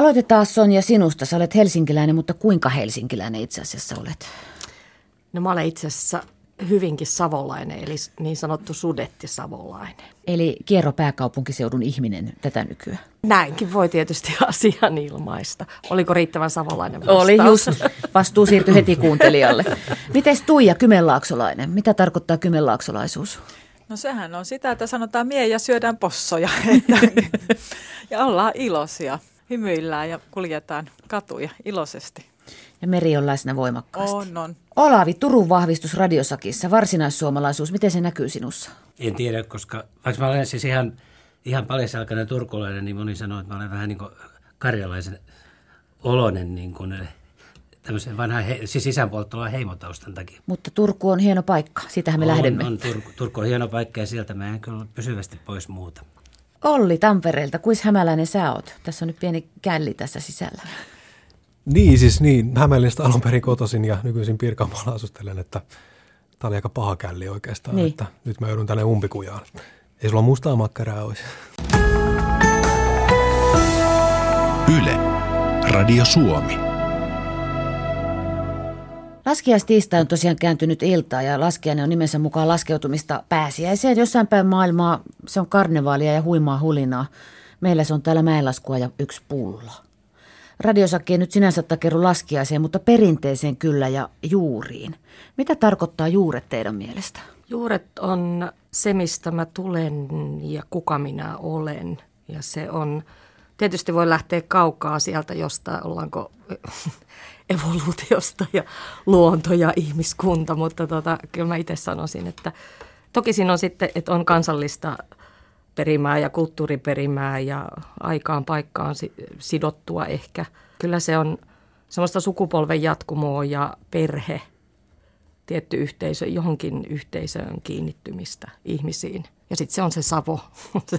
Aloitetaan Sonja sinusta. Sä olet helsinkiläinen, mutta kuinka helsinkiläinen itse asiassa olet? No mä olen itse asiassa hyvinkin savolainen, eli niin sanottu sudetti savolainen. Eli kierro pääkaupunkiseudun ihminen tätä nykyään. Näinkin voi tietysti asian ilmaista. Oliko riittävän savolainen vastaus? Oli just. Vastuu siirtyi heti kuuntelijalle. Mites Tuija Kymenlaaksolainen? Mitä tarkoittaa kymenlaaksolaisuus? No sehän on sitä, että sanotaan mie ja syödään possoja. ja ollaan iloisia, hymyillään ja kuljetaan katuja iloisesti. Ja meri on läsnä voimakkaasti. On, on. Olavi, Turun vahvistus radiosakissa, varsinaissuomalaisuus, miten se näkyy sinussa? En tiedä, koska vaikka mä olen siis ihan, ihan paljasalkainen turkulainen, niin moni sanoo, että mä olen vähän niin kuin karjalaisen olonen niin kuin, tämmöisen vanhan, he, siis sisäänpuolella heimotaustan takia. Mutta Turku on hieno paikka, sitähän me on, lähdemme. On, Turku, Turku on hieno paikka ja sieltä mä en kyllä pysyvästi pois muuta. Olli Tampereelta, kuis hämäläinen sä oot? Tässä on nyt pieni källi tässä sisällä. Niin, siis niin. Hämeenlinnasta alun perin kotoisin ja nykyisin Pirkanmaalla asustelen, että tämä oli aika paha källi oikeastaan, niin. että nyt mä joudun tänne umpikujaan. Ei sulla mustaa makkaraa olisi. Yle. Radio Suomi. Laskiaistiistai on tosiaan kääntynyt iltaa ja laskiainen on nimensä mukaan laskeutumista pääsiäiseen. Jossain päin maailmaa se on karnevaalia ja huimaa hulinaa. Meillä se on täällä mäenlaskua ja yksi pullo. Radiosakki ei nyt sinänsä takeru laskiaiseen, mutta perinteeseen kyllä ja juuriin. Mitä tarkoittaa juuret teidän mielestä? Juuret on se, mistä mä tulen ja kuka minä olen. Ja se on, tietysti voi lähteä kaukaa sieltä jostain, ollaanko evoluutiosta ja luonto ja ihmiskunta, mutta tota, kyllä mä itse sanoisin, että toki siinä on sitten, että on kansallista perimää ja kulttuuriperimää ja aikaan paikkaan sidottua ehkä. Kyllä se on semmoista sukupolven jatkumoa ja perhe, tietty yhteisö, johonkin yhteisöön kiinnittymistä ihmisiin. Ja sitten se on se Savo, se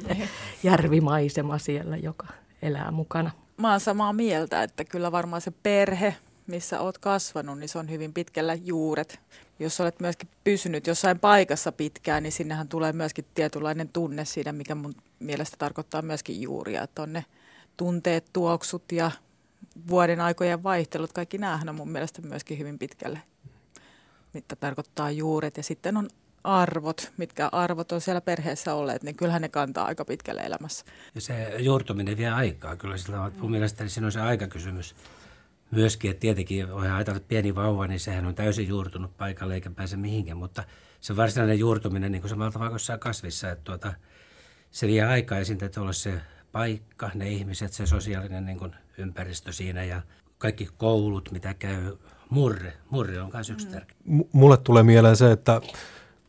järvimaisema siellä, joka elää mukana. Mä oon samaa mieltä, että kyllä varmaan se perhe, missä oot kasvanut, niin se on hyvin pitkällä juuret. Jos olet myöskin pysynyt jossain paikassa pitkään, niin sinnehän tulee myöskin tietynlainen tunne siinä, mikä mun mielestä tarkoittaa myöskin juuria. Että on ne tunteet, tuoksut ja vuoden aikojen vaihtelut, kaikki näähän on mun mielestä myöskin hyvin pitkälle, mitä tarkoittaa juuret. Ja sitten on arvot, mitkä arvot on siellä perheessä olleet, niin kyllähän ne kantaa aika pitkälle elämässä. Ja se juurtuminen vie aikaa kyllä, sillä mun mielestäni siinä on se aikakysymys myöskin, että tietenkin voi ajatella, että pieni vauva, niin sehän on täysin juurtunut paikalle eikä pääse mihinkään, mutta se varsinainen juurtuminen, niin kuin samalla tavalla kuin kasvissa, että tuota, se vie aikaa ja siinä täytyy olla se paikka, ne ihmiset, se sosiaalinen niin kuin ympäristö siinä ja kaikki koulut, mitä käy. Murre, murre on myös yksi mm. tärkeä. M- mulle tulee mieleen se, että,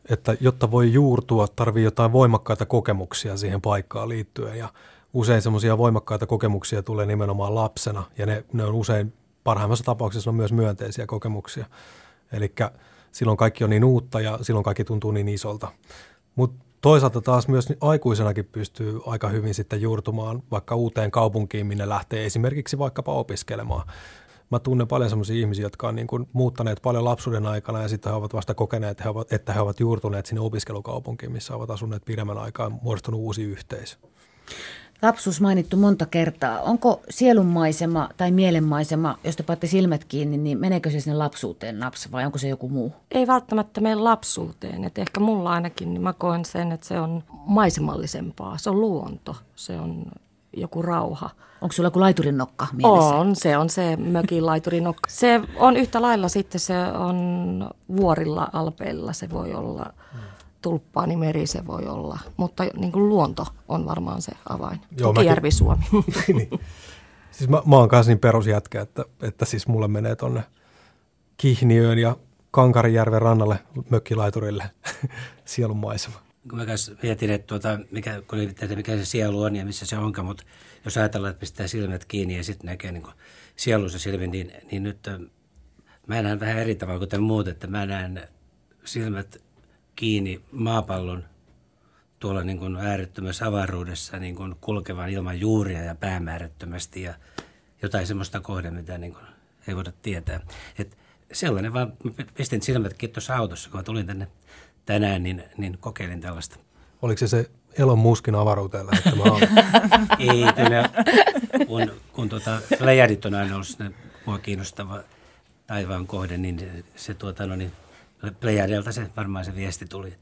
että jotta voi juurtua, tarvii jotain voimakkaita kokemuksia siihen paikkaan liittyen ja usein semmoisia voimakkaita kokemuksia tulee nimenomaan lapsena ja ne, ne on usein parhaimmassa tapauksessa on myös myönteisiä kokemuksia. Eli silloin kaikki on niin uutta ja silloin kaikki tuntuu niin isolta. Mutta toisaalta taas myös aikuisenakin pystyy aika hyvin sitten juurtumaan vaikka uuteen kaupunkiin, minne lähtee esimerkiksi vaikkapa opiskelemaan. Mä tunnen paljon sellaisia ihmisiä, jotka on niin kuin muuttaneet paljon lapsuuden aikana ja sitten he ovat vasta kokeneet, että he ovat juurtuneet sinne opiskelukaupunkiin, missä ovat asuneet pidemmän aikaa muodostunut uusi yhteisö. Lapsuus mainittu monta kertaa. Onko sielunmaisema tai mielenmaisema, jos te paatte silmät kiinni, niin meneekö se sinne lapsuuteen naps vai onko se joku muu? Ei välttämättä mene lapsuuteen. Et ehkä mulla ainakin, niin mä koen sen, että se on maisemallisempaa. Se on luonto, se on joku rauha. Onko sulla joku laiturin nokka mielessä? On, se on se mökin laiturin nokka. Se on yhtä lailla sitten, se on vuorilla, alpeilla, se voi olla... Hmm tulppaanimeri se voi olla, mutta niin kuin luonto on varmaan se avain. Joo, Tukijärvi mäkin, Suomi. niin. Siis mä, mä oon kanssa niin perusjätkä, että, että siis mulle menee tonne Kihniöön ja Kankarijärven rannalle mökkilaiturille sielun maisema. Kun mä mietin, että tuota, mikä, kun että mikä se sielu on ja missä se onkaan, mutta jos ajatellaan, että pistää silmät kiinni ja sitten näkee niin sielunsa silmin, niin, niin nyt mä näen vähän eri tavalla kuin te muut, että mä näen silmät kiinni maapallon tuolla niin kuin äärettömässä avaruudessa niin kuin kulkevan ilman juuria ja päämäärättömästi ja jotain semmoista kohde, mitä niin kuin ei voida tietää. Et sellainen vaan, pistin silmätkin tuossa autossa, kun tulin tänne tänään, niin, niin kokeilin tällaista. Oliko se se Elon Muskin avaruuteen lähettämä Ei, kyllä kun, kun tuota, läjärit on aina ollut mua kiinnostava taivaan kohde, niin se, se tuota, no niin, Plejadelta se varmaan se viesti tuli.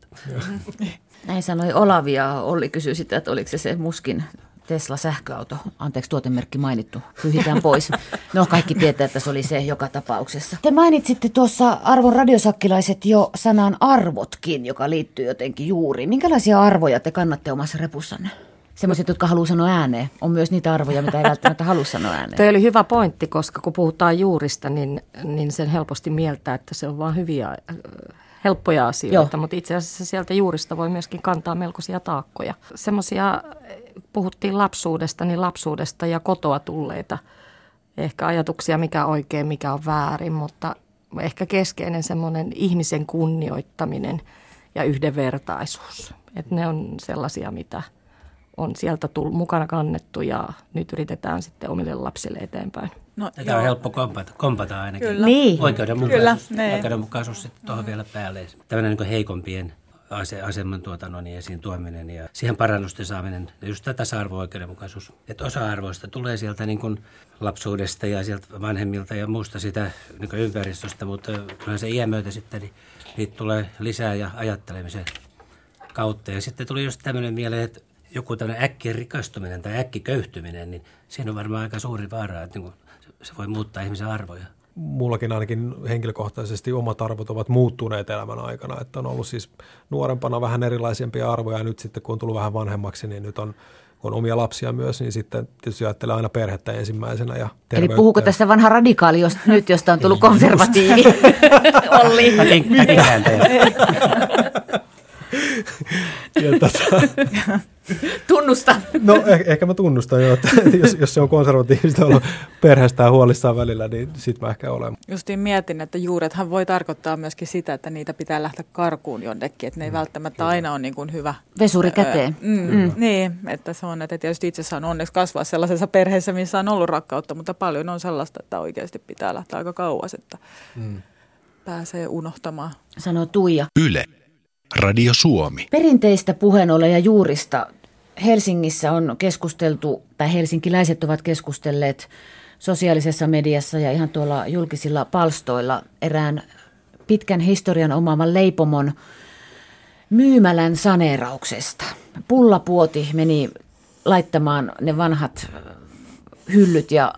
Näin sanoi Olavi ja Olli kysyi sitä, että oliko se se muskin Tesla sähköauto, anteeksi tuotemerkki mainittu, pyhitään pois. No kaikki tietää, että se oli se joka tapauksessa. Te mainitsitte tuossa arvon radiosakkilaiset jo sanan arvotkin, joka liittyy jotenkin juuri. Minkälaisia arvoja te kannatte omassa repussanne? Semmoiset, jotka haluaa sanoa ääneen. On myös niitä arvoja, mitä ei välttämättä halua sanoa ääneen. Tuo oli hyvä pointti, koska kun puhutaan juurista, niin, niin sen helposti mieltää, että se on vain hyviä, äh, helppoja asioita. Joo. Mutta itse asiassa sieltä juurista voi myöskin kantaa melkoisia taakkoja. Semmoisia, puhuttiin lapsuudesta, niin lapsuudesta ja kotoa tulleita ehkä ajatuksia, mikä oikein, mikä on väärin, mutta ehkä keskeinen semmoinen ihmisen kunnioittaminen ja yhdenvertaisuus. Että ne on sellaisia, mitä – on sieltä tullut, mukana kannettu ja nyt yritetään sitten omille lapsille eteenpäin. No, Tätä joo. on helppo kompata, kompata ainakin. Kyllä. Niin. Oikeudenmukaisuus, Kyllä, niin. oikeudenmukaisuus sitten tuohon vielä päälle. Tällainen niin heikompien ase- aseman tuotannon niin esiin tuominen ja siihen parannusten saaminen, just tämä tasa-arvo-oikeudenmukaisuus. Että osa arvoista tulee sieltä niin kuin lapsuudesta ja sieltä vanhemmilta ja muusta sitä niin ympäristöstä, mutta kyllä se iän myötä sitten niin niitä tulee lisää ja ajattelemisen kautta. Ja sitten tuli just tämmöinen mieleen, että joku tämmöinen äkki rikastuminen tai äkki köyhtyminen, niin siinä on varmaan aika suuri vaara, että niin se voi muuttaa ihmisen arvoja. Mullakin ainakin henkilökohtaisesti omat arvot ovat muuttuneet elämän aikana, että on ollut siis nuorempana vähän erilaisempia arvoja ja nyt sitten kun on tullut vähän vanhemmaksi, niin nyt on kun on omia lapsia myös, niin sitten tietysti ajattelee aina perhettä ensimmäisenä. Ja Eli puhuuko tässä vanha radikaali jos, nyt, josta on tullut konservatiivi? Olli. ja tota, Tunnusta. No eh- ehkä mä tunnustan jo, että jos, jos se on konservatiivista ollut perheestään huolissaan välillä, niin sit mä ehkä olen. Justiin mietin, että juurethan voi tarkoittaa myöskin sitä, että niitä pitää lähteä karkuun jonnekin, että ne ei mm, välttämättä kyllä. aina ole niin kuin hyvä. Vesuri käteen. Mm, mm. Niin, että se on, että tietysti itse saan onneksi kasvaa sellaisessa perheessä, missä on ollut rakkautta, mutta paljon on sellaista, että oikeasti pitää lähteä aika kauas, että mm. pääsee unohtamaan. Sanoo Tuija. Yle. Radio Suomi. Perinteistä puheenolle ja juurista Helsingissä on keskusteltu, tai helsinkiläiset ovat keskustelleet sosiaalisessa mediassa ja ihan tuolla julkisilla palstoilla erään pitkän historian omaavan leipomon myymälän saneerauksesta. Pullapuoti meni laittamaan ne vanhat hyllyt ja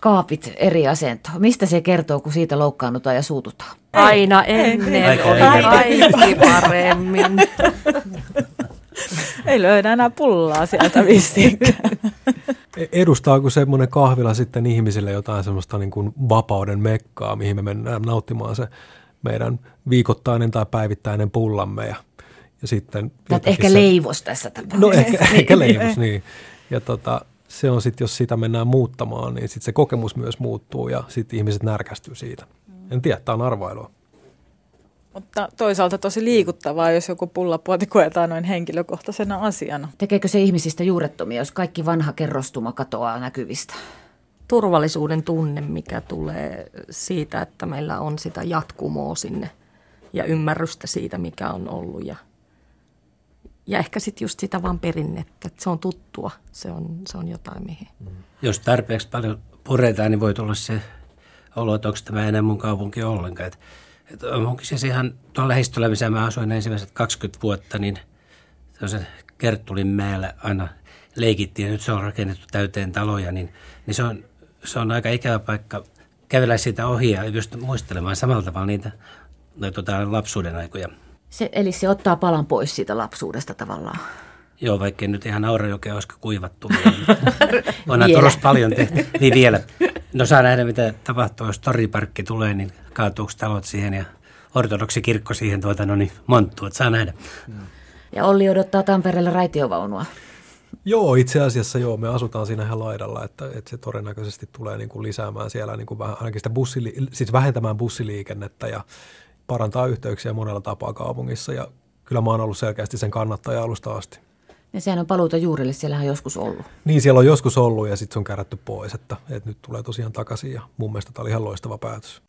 kaapit eri asentoon. Mistä se kertoo, kun siitä loukkaannutaan ja suututaan? Aina ennen oli kaikki paremmin. Ei löydä enää pullaa sieltä vissiinkään. E- edustaako semmoinen kahvila sitten ihmisille jotain semmoista niin kuin vapauden mekkaa, mihin me mennään nauttimaan se meidän viikoittainen tai päivittäinen pullamme ja, ja sitten... ehkä se, leivos tässä tapauksessa. No ehkä, ehkä leivos, niin. Ja tota, se on sitten, jos sitä mennään muuttamaan, niin sitten se kokemus myös muuttuu ja sitten ihmiset närkästyy siitä. En tiedä, tämä on arvailua. Mutta toisaalta tosi liikuttavaa, jos joku pullapuoti koetaan noin henkilökohtaisena asiana. Tekeekö se ihmisistä juurettomia, jos kaikki vanha kerrostuma katoaa näkyvistä? Turvallisuuden tunne, mikä tulee siitä, että meillä on sitä jatkumoa sinne ja ymmärrystä siitä, mikä on ollut ja, ja ehkä sitten just sitä vaan perinnettä, että se on tuttua, se on, se on jotain mihin. Jos tarpeeksi paljon puretaan, niin voi tulla se olo, että onko tämä enää mun kaupunki ollenkaan. Että että onkin se ihan tuolla lähistöllä, missä mä asuin ensimmäiset 20 vuotta, niin se Kerttulin mäellä aina leikittiin ja nyt se on rakennettu täyteen taloja, niin, niin se, on, se on aika ikävä paikka kävellä siitä ohi ja just muistelemaan samalla tavalla niitä no, tuota, lapsuuden aikoja. Se, eli se ottaa palan pois siitä lapsuudesta tavallaan. Joo, vaikka nyt ihan Aurajokea olisiko kuivattu. Niin onhan tuossa paljon tehty. Niin vielä. No saa nähdä, mitä tapahtuu, jos toriparkki tulee, niin kaatuuko talot siihen ja ortodoksi kirkko siihen tuota, no niin, monttuu, että saa nähdä. Ja Olli odottaa Tampereelle raitiovaunua. Joo, itse asiassa joo, me asutaan siinä ihan laidalla, että, että se todennäköisesti tulee niin kuin lisäämään siellä niin kuin vähän, ainakin sitä bussili, siis vähentämään bussiliikennettä ja parantaa yhteyksiä monella tapaa kaupungissa ja kyllä mä oon ollut selkeästi sen kannattaja alusta asti. Ja sehän on paluuta juurille, siellä on joskus ollut. Niin, siellä on joskus ollut ja sitten se on kärätty pois, että, että nyt tulee tosiaan takaisin ja mun mielestä tämä oli ihan loistava päätös.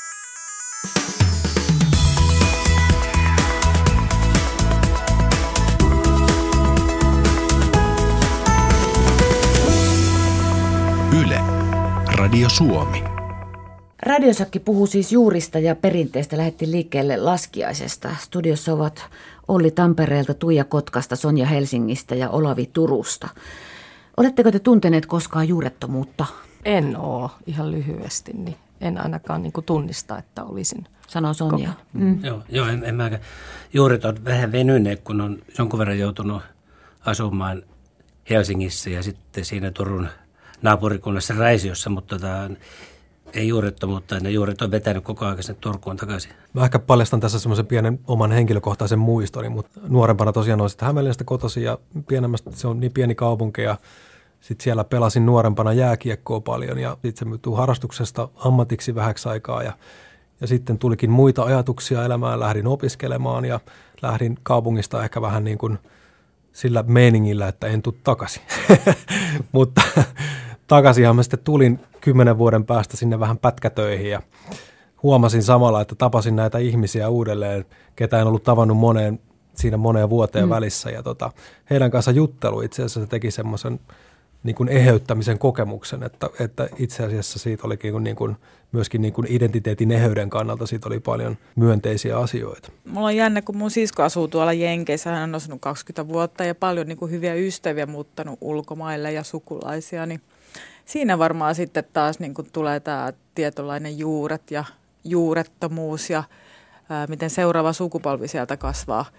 Radio Suomi. Radiosakki puhuu siis juurista ja perinteistä. Lähetti liikkeelle laskiaisesta. Studiossa ovat Olli Tampereelta, Tuija Kotkasta, Sonja Helsingistä ja Olavi Turusta. Oletteko te tunteneet koskaan juurettomuutta? En oo ihan lyhyesti, niin en ainakaan niin tunnista, että olisin. Sanoo Sonja. Mm. Joo, joo en, en mäkään. Juuret on vähän venyneet, kun on jonkun verran joutunut asumaan Helsingissä ja sitten siinä Turun naapurikunnassa Raisiossa, mutta tota, ei juurettomuutta. Ne juuret on vetänyt koko ajan sinne Turkuun takaisin. Mä ehkä paljastan tässä semmoisen pienen oman henkilökohtaisen muistoni, mutta nuorempana tosiaan olisin Hämeenlinnasta kotoisin ja pienemmästä se on niin pieni kaupunki ja sitten siellä pelasin nuorempana jääkiekkoa paljon ja sitten se myytyi harrastuksesta ammatiksi vähäksi aikaa ja, ja sitten tulikin muita ajatuksia elämään. Lähdin opiskelemaan ja lähdin kaupungista ehkä vähän niin kuin sillä meiningillä, että en tule takaisin. Mutta takaisinhan mä sitten tulin kymmenen vuoden päästä sinne vähän pätkätöihin ja huomasin samalla, että tapasin näitä ihmisiä uudelleen, ketä en ollut tavannut moneen, siinä moneen vuoteen mm. välissä. Ja tota, heidän kanssa juttelu itse asiassa teki semmoisen niin kuin eheyttämisen kokemuksen, että, että itse asiassa siitä olikin niin kuin, myöskin niin kuin identiteetin eheyden kannalta siitä oli paljon myönteisiä asioita. Mulla on jännä, kun mun sisko asuu tuolla Jenkeissä, hän on asunut 20 vuotta ja paljon niin kuin hyviä ystäviä muuttanut ulkomaille ja sukulaisia, niin siinä varmaan sitten taas niin kuin tulee tämä tietynlainen juuret ja juurettomuus ja ää, miten seuraava sukupolvi sieltä kasvaa –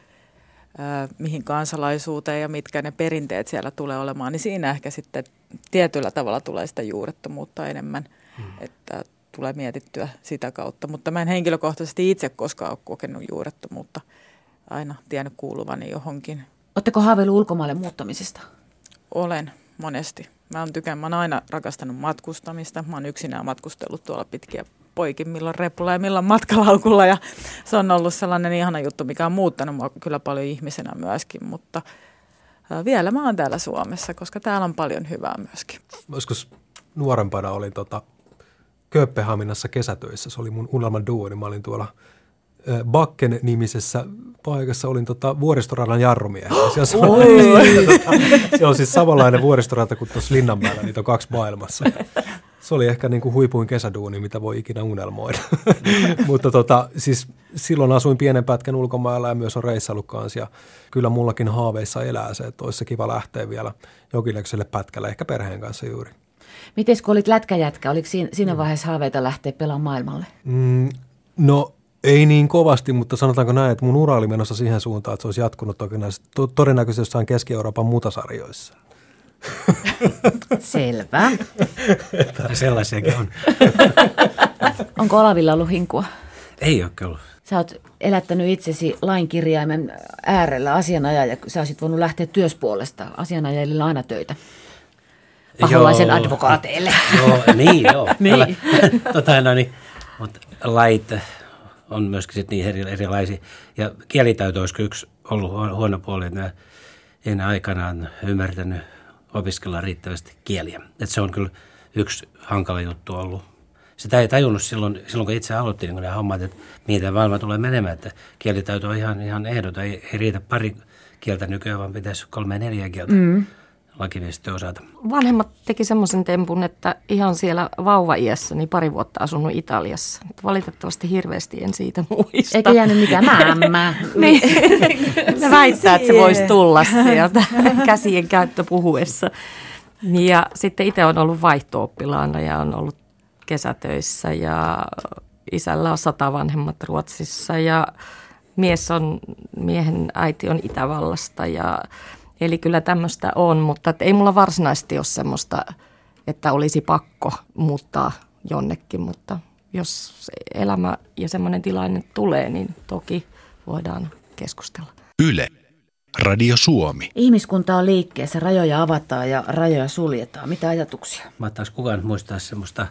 mihin kansalaisuuteen ja mitkä ne perinteet siellä tulee olemaan, niin siinä ehkä sitten tietyllä tavalla tulee sitä juurettomuutta enemmän, hmm. että tulee mietittyä sitä kautta. Mutta mä en henkilökohtaisesti itse koskaan ole kokenut juurettomuutta, aina tiennyt kuuluvani johonkin. Oletteko haaveillut ulkomaille muuttamisesta? Olen, monesti. Mä oon tykännyt, mä oon aina rakastanut matkustamista. Mä oon yksinään matkustellut tuolla pitkiä poikin, milloin repulla ja milloin matkalaukulla. Ja se on ollut sellainen ihana juttu, mikä on muuttanut mua kyllä paljon ihmisenä myöskin, mutta vielä mä oon täällä Suomessa, koska täällä on paljon hyvää myöskin. Joskus nuorempana olin tota Kööpenhaminassa kesätöissä, se oli mun unelman duo, niin mä olin tuolla Bakken nimisessä paikassa olin tota vuoristoradan jarrumiehiä. Siellä, on, tota, siellä on siis samanlainen vuoristorata kuin tuossa Linnanmäellä, niitä on kaksi maailmassa se oli ehkä niin kuin huipuin kesäduuni, mitä voi ikinä unelmoida. Mutta tota, siis silloin asuin pienen pätkän ulkomailla ja myös on reissailut kanssa. Ja kyllä mullakin haaveissa elää se, että olisi se kiva lähteä vielä jokinlaiselle pätkälle, ehkä perheen kanssa juuri. Miten kun olit lätkäjätkä, oliko siinä vaiheessa haaveita lähteä pelaamaan maailmalle? Mm, no ei niin kovasti, mutta sanotaanko näin, että mun ura oli menossa siihen suuntaan, että se olisi jatkunut todennäköisesti jossain Keski-Euroopan mutasarjoissa. Selvä. Sellaisiakin on. Onko Olavilla ollut hinkua? Ei ole kyllä. Sä oot elättänyt itsesi lainkirjaimen äärellä asianajaja. Sä olisit voinut lähteä työspuolesta. Asianajajille aina töitä. Paholaisen joo. advokaateille. Joo, niin joo. niin. tota, no niin, mutta lait on myöskin sit niin eri, erilaisia. Ja kielitaito olisi yksi ollut huono puoli, että en aikanaan ymmärtänyt opiskella riittävästi kieliä. Et se on kyllä yksi hankala juttu ollut. Sitä ei tajunnut silloin, silloin kun itse aloitti niin nämä hommat, että tämä maailma tulee menemään. Että kielitaito on ihan, ihan ehdoton. Ei, ei riitä pari kieltä nykyään, vaan pitäisi kolme neljä kieltä. Mm lakimiesten osalta. Vanhemmat teki semmoisen tempun, että ihan siellä vauva-iässä niin pari vuotta asunut Italiassa. Valitettavasti hirveästi en siitä muista. Eikä jäänyt mikään mämmä. niin. Ne väittää, että se voisi tulla sieltä käsien käyttö puhuessa. Ja sitten itse on ollut vaihto ja on ollut kesätöissä ja isällä on sata vanhemmat Ruotsissa ja mies on, miehen äiti on Itävallasta ja Eli kyllä tämmöistä on, mutta ei mulla varsinaisesti ole semmoista, että olisi pakko muuttaa jonnekin, mutta jos elämä ja semmoinen tilanne tulee, niin toki voidaan keskustella. Yle. Radio Suomi. Ihmiskunta on liikkeessä, rajoja avataan ja rajoja suljetaan. Mitä ajatuksia? Mä taas kukaan muistaa semmoista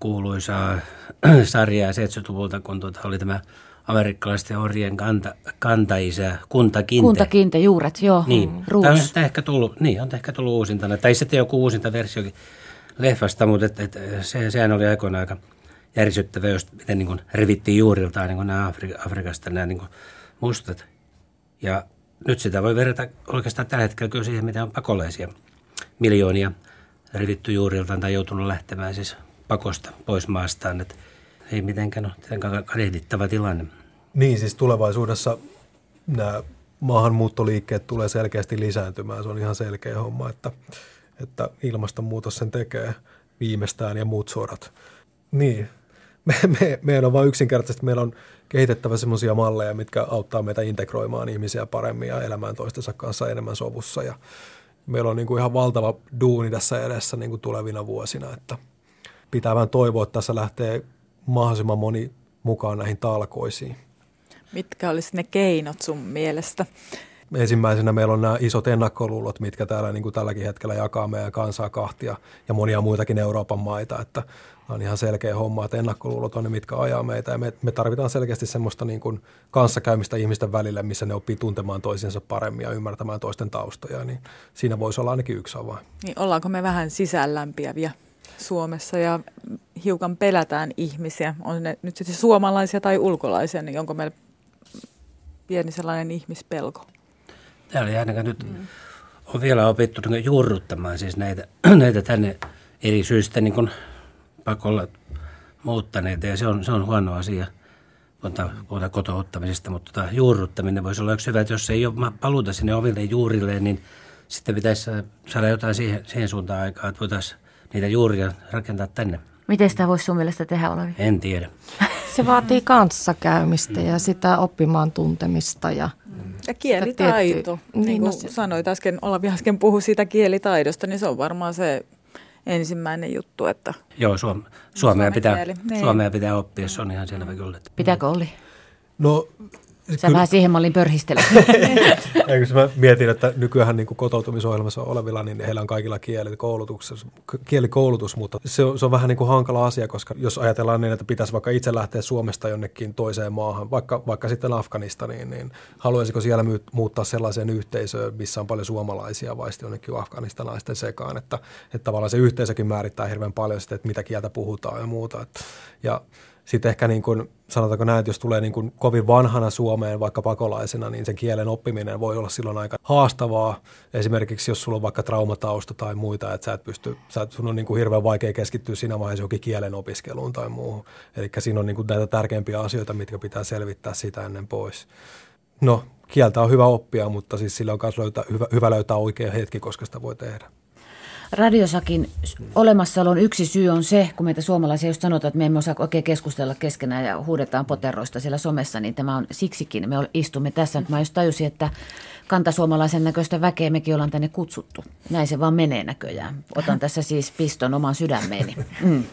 kuuluisaa sarjaa 70-luvulta, kun tuota oli tämä amerikkalaisten orjien kanta, kantaisä, kuntakinte. Kuntakinte, juuret, joo. Niin, tämä on ehkä tullut, niin, on ehkä tullut uusintana. Tai sitten joku uusinta versiokin leffasta, mutta et, et, se, sehän oli aikoina aika järisyttävä, jos miten niin kuin revittiin juuriltaan niin kuin nämä Afri, Afrikasta nämä niin kuin mustat. Ja nyt sitä voi verrata oikeastaan tällä hetkellä kyllä siihen, mitä on pakolaisia miljoonia rivitty juuriltaan tai joutunut lähtemään siis pakosta pois maastaan. Että ei mitenkään ole tietenkään kadehdittava tilanne. Niin, siis tulevaisuudessa nämä maahanmuuttoliikkeet tulee selkeästi lisääntymään. Se on ihan selkeä homma, että, että ilmastonmuutos sen tekee viimeistään ja muut sodat. Niin, me, me, meidän on vain yksinkertaisesti, meillä on kehitettävä sellaisia malleja, mitkä auttaa meitä integroimaan ihmisiä paremmin ja elämään toistensa kanssa enemmän sovussa. Ja meillä on niin kuin ihan valtava duuni tässä edessä niin kuin tulevina vuosina, että pitää vähän toivoa, että tässä lähtee mahdollisimman moni mukaan näihin talkoisiin. Mitkä olisi ne keinot sun mielestä? Ensimmäisenä meillä on nämä isot ennakkoluulot, mitkä täällä niin kuin tälläkin hetkellä jakaa meidän kansaa kahtia ja monia muitakin Euroopan maita, että on ihan selkeä homma, että ennakkoluulot on ne, mitkä ajaa meitä ja me, me tarvitaan selkeästi semmoista niin kuin kanssakäymistä ihmisten välillä, missä ne oppii tuntemaan toisiinsa paremmin ja ymmärtämään toisten taustoja, niin siinä voisi olla ainakin yksi avain. Niin ollaanko me vähän sisäänlämpiäviä Suomessa ja hiukan pelätään ihmisiä, on ne nyt sitten suomalaisia tai ulkolaisia, niin onko meillä pieni sellainen ihmispelko? Täällä ei ainakaan nyt mm. on vielä opittu niin juurruttamaan siis näitä, näitä tänne eri syistä niin kuin pakolla muuttaneita ja se on, se on huono asia puhutaan kotouttamisesta, mutta tota, juurruttaminen voisi olla yksi hyvä, että jos ei ole paluuta sinne omille juurilleen, niin sitten pitäisi saada jotain siihen, siihen suuntaan aikaa, että voitaisiin niitä juuria rakentaa tänne. Miten sitä voisi sun mielestä tehdä, Olavi? En tiedä. Se vaatii kanssakäymistä ja sitä oppimaan tuntemista ja ja kielitaito, tietty, niin, niin kuin no sanoit äsken, Olavi äsken puhui siitä kielitaidosta, niin se on varmaan se ensimmäinen juttu. Että Joo, suom- suomea, pitää, niin. suomea pitää oppia, se on ihan selvä kyllä. Pitääkö Olli? No Sä kyllä. vähän siihen mallin pörhistelet. Eikö mä mietin, että nykyään niin kotoutumisohjelmassa olevilla, niin heillä on kaikilla kielikoulutus, kielikoulutus mutta se on, se on vähän niin kuin hankala asia, koska jos ajatellaan niin, että pitäisi vaikka itse lähteä Suomesta jonnekin toiseen maahan, vaikka, vaikka sitten Afganistaniin, niin haluaisiko siellä muuttaa sellaiseen yhteisöön, missä on paljon suomalaisia vai sitten jonnekin afganistanaisten sekaan, että, että tavallaan se yhteisökin määrittää hirveän paljon sitä, että mitä kieltä puhutaan ja muuta. Että, ja sitten ehkä niin kuin, sanotaanko näin, että jos tulee niin kuin kovin vanhana Suomeen vaikka pakolaisena, niin sen kielen oppiminen voi olla silloin aika haastavaa. Esimerkiksi jos sulla on vaikka traumatausta tai muita, että sä et pysty, sä, sun on niin kuin hirveän vaikea keskittyä siinä vaiheessa johonkin kielen opiskeluun tai muuhun. Eli siinä on niin kuin näitä tärkeimpiä asioita, mitkä pitää selvittää sitä ennen pois. No, kieltä on hyvä oppia, mutta siis sillä on myös löytää, hyvä, hyvä löytää oikea hetki, koska sitä voi tehdä. Radiosakin olemassaolon yksi syy on se, kun meitä suomalaisia just sanotaan, että me emme osaa oikein keskustella keskenään ja huudetaan poteroista siellä somessa, niin tämä on siksikin. Me istumme tässä. Nyt mä just tajusin, että kantasuomalaisen näköistä väkeä mekin ollaan tänne kutsuttu. Näin se vaan menee näköjään. Otan tässä siis piston omaan sydämeeni. Mm.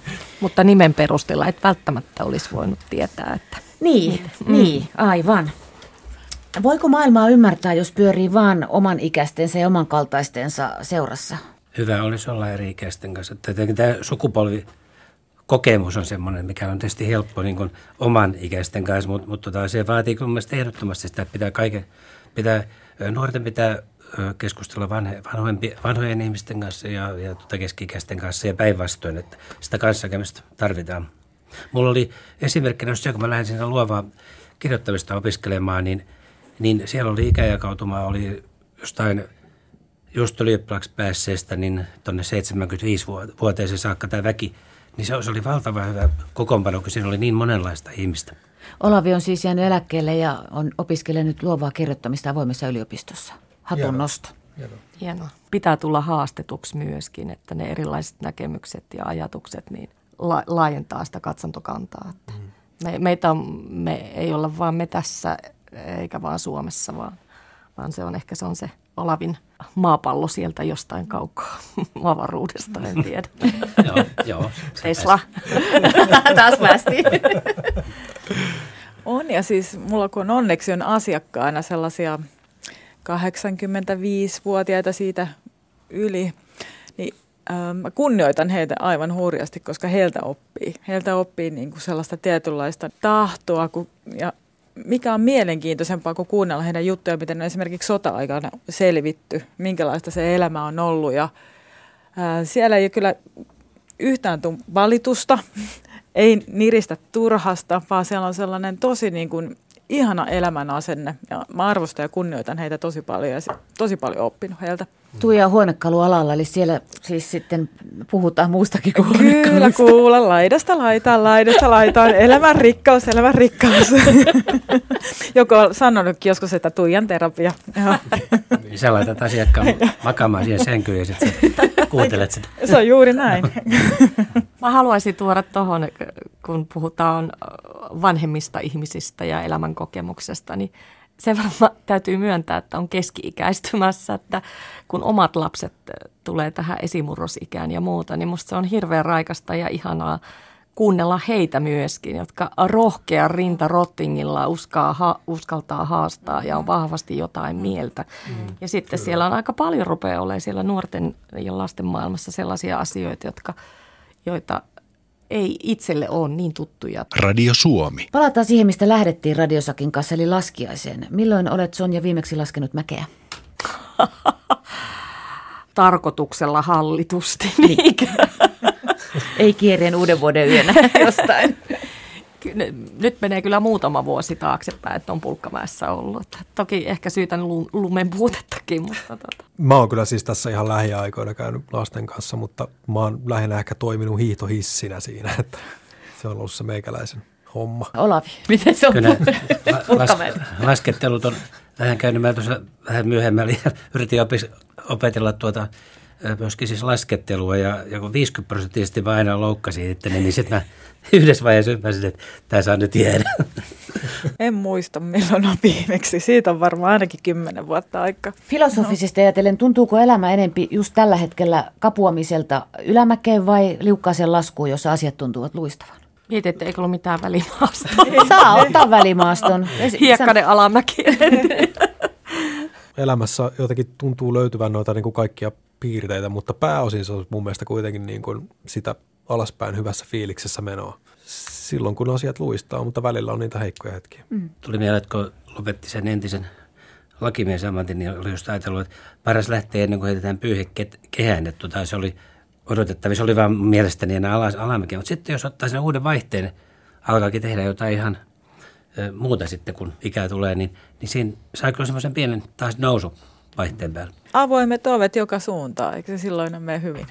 Mutta nimen perusteella et välttämättä olisi voinut tietää, että... Niin, mm. niin, aivan. Voiko maailmaa ymmärtää, jos pyörii vaan oman ikäistensä ja oman kaltaistensa seurassa? Hyvä olisi olla eri ikäisten kanssa. Tietenkin tämä sukupolvi kokemus on semmoinen, mikä on tietysti helppo niin kuin oman ikäisten kanssa, mutta, mutta tota, se vaatii mun mielestä ehdottomasti sitä, että pitää kaiken, pitää, nuorten pitää keskustella vanhe, vanhojen, vanhojen ihmisten kanssa ja, ja tuota keski-ikäisten kanssa ja päinvastoin, että sitä kanssakäymistä tarvitaan. Mulla oli esimerkkinä, jos kun mä lähdin sinne luovaa kirjoittamista opiskelemaan, niin, niin siellä oli ikäjakautuma, oli jostain – just ylioppilaaksi päässeestä niin tuonne 75-vuoteeseen saakka tämä väki, niin se, oli valtava hyvä kokoonpano, kun siinä oli niin monenlaista ihmistä. Olavi on siis jäänyt eläkkeelle ja on opiskellut luovaa kirjoittamista avoimessa yliopistossa. Hatun nosto. Hieno. Hieno. Pitää tulla haastetuksi myöskin, että ne erilaiset näkemykset ja ajatukset niin la- laajentaa sitä katsontokantaa. Mm. Me, meitä on, me ei olla vaan me tässä eikä vaan Suomessa, vaan, vaan se on ehkä se on se Olavin maapallo sieltä jostain kaukaa avaruudesta, en tiedä. joo, joo. Tesla. Taas päästiin. on ja siis mulla kun onneksi on asiakkaana sellaisia 85-vuotiaita siitä yli, niin ähm, mä kunnioitan heitä aivan hurjasti, koska heiltä oppii. Heiltä oppii niin kuin sellaista tietynlaista tahtoa kun, ja mikä on mielenkiintoisempaa kuin kuunnella heidän juttuja, miten ne on esimerkiksi sota-aikana selvitty, minkälaista se elämä on ollut. Ja, ää, siellä ei kyllä yhtään valitusta, ei niristä turhasta, vaan siellä on sellainen tosi niin kuin ihana elämän asenne ja mä arvostan ja kunnioitan heitä tosi paljon ja tosi paljon oppinut heiltä. Tuija huonekalualalla, eli siellä siis sitten puhutaan muustakin kuin Kyllä kuulla laidasta laitaan, laidasta laitaan, elämän rikkaus, elämän rikkaus. Joku on sanonutkin joskus, että Tuijan terapia. Niin sä laitat asiakkaan makaamaan siihen sänkyyn ja sitten kuuntelet sitä. Se on juuri näin. Mä haluaisin tuoda tuohon, kun puhutaan vanhemmista ihmisistä ja elämänkokemuksesta, niin sen verran täytyy myöntää, että on keski-ikäistymässä, että kun omat lapset tulee tähän esimurrosikään ja muuta, niin musta se on hirveän raikasta ja ihanaa kuunnella heitä myöskin, jotka rohkea rinta rottingilla uskaa, ha, uskaltaa haastaa ja on vahvasti jotain mieltä. Mm, ja sitten kyllä. siellä on aika paljon rupeaa olemaan siellä nuorten ja lasten maailmassa sellaisia asioita, jotka, joita ei itselle ole niin tuttuja. Radio Suomi. Palataan siihen, mistä lähdettiin Radiosakin kanssa, eli laskiaiseen. Milloin olet Sonja viimeksi laskenut mäkeä? Tarkoituksella hallitusti, niinkö? Ei kierreen uuden vuoden yönä jostain. Nyt menee kyllä muutama vuosi taaksepäin, että on Pulkkamäessä ollut. Toki ehkä syytän lumen puutettakin. Mutta tota. Mä oon kyllä siis tässä ihan lähiaikoina käynyt lasten kanssa, mutta mä oon lähinnä ehkä toiminut hiihtohissinä siinä, että se on ollut se meikäläisen homma. Olavi, miten se on Kyllä, las, laskettelut on vähän käynyt. Mä tuossa vähän myöhemmin yritin opetella tuota myöskin siis laskettelua ja, ja kun 50 prosenttisesti vaan aina loukkasi itteni, niin sitten mä yhdessä vaiheessa ymmärsin, että tämä saa nyt jäädä. En muista milloin on viimeksi. Siitä on varmaan ainakin kymmenen vuotta aikaa. Filosofisesti no. ajatellen, tuntuuko elämä enempi just tällä hetkellä kapuamiselta ylämäkeen vai liukkaaseen laskuun, jossa asiat tuntuvat luistavan? Mietit, että eikö ole mitään välimaastoa. Saa ottaa välimaaston. Hiekkainen alamäki. Elämässä jotenkin tuntuu löytyvän noita niin kuin kaikkia piirteitä, mutta pääosin se on mun mielestä kuitenkin niin kuin sitä alaspäin hyvässä fiiliksessä menoa. Silloin kun asiat luistaa, mutta välillä on niitä heikkoja hetkiä. Mm. Tuli mieleen, että kun lopetti sen entisen lakimies ammatin, niin oli just ajatellut, että paras lähtee ennen kuin heitetään pyyhe kehään, että tota, se oli odotettavissa, se oli vaan mielestäni enää alas, alamäkiä. Mutta sitten jos ottaa sen uuden vaihteen, alkaakin tehdä jotain ihan muuta sitten, kun ikää tulee, niin, niin siinä saa kyllä semmoisen pienen taas nousu vaihteen päällä. Avoimet ovet joka suuntaan, eikö se silloin mene hyvin?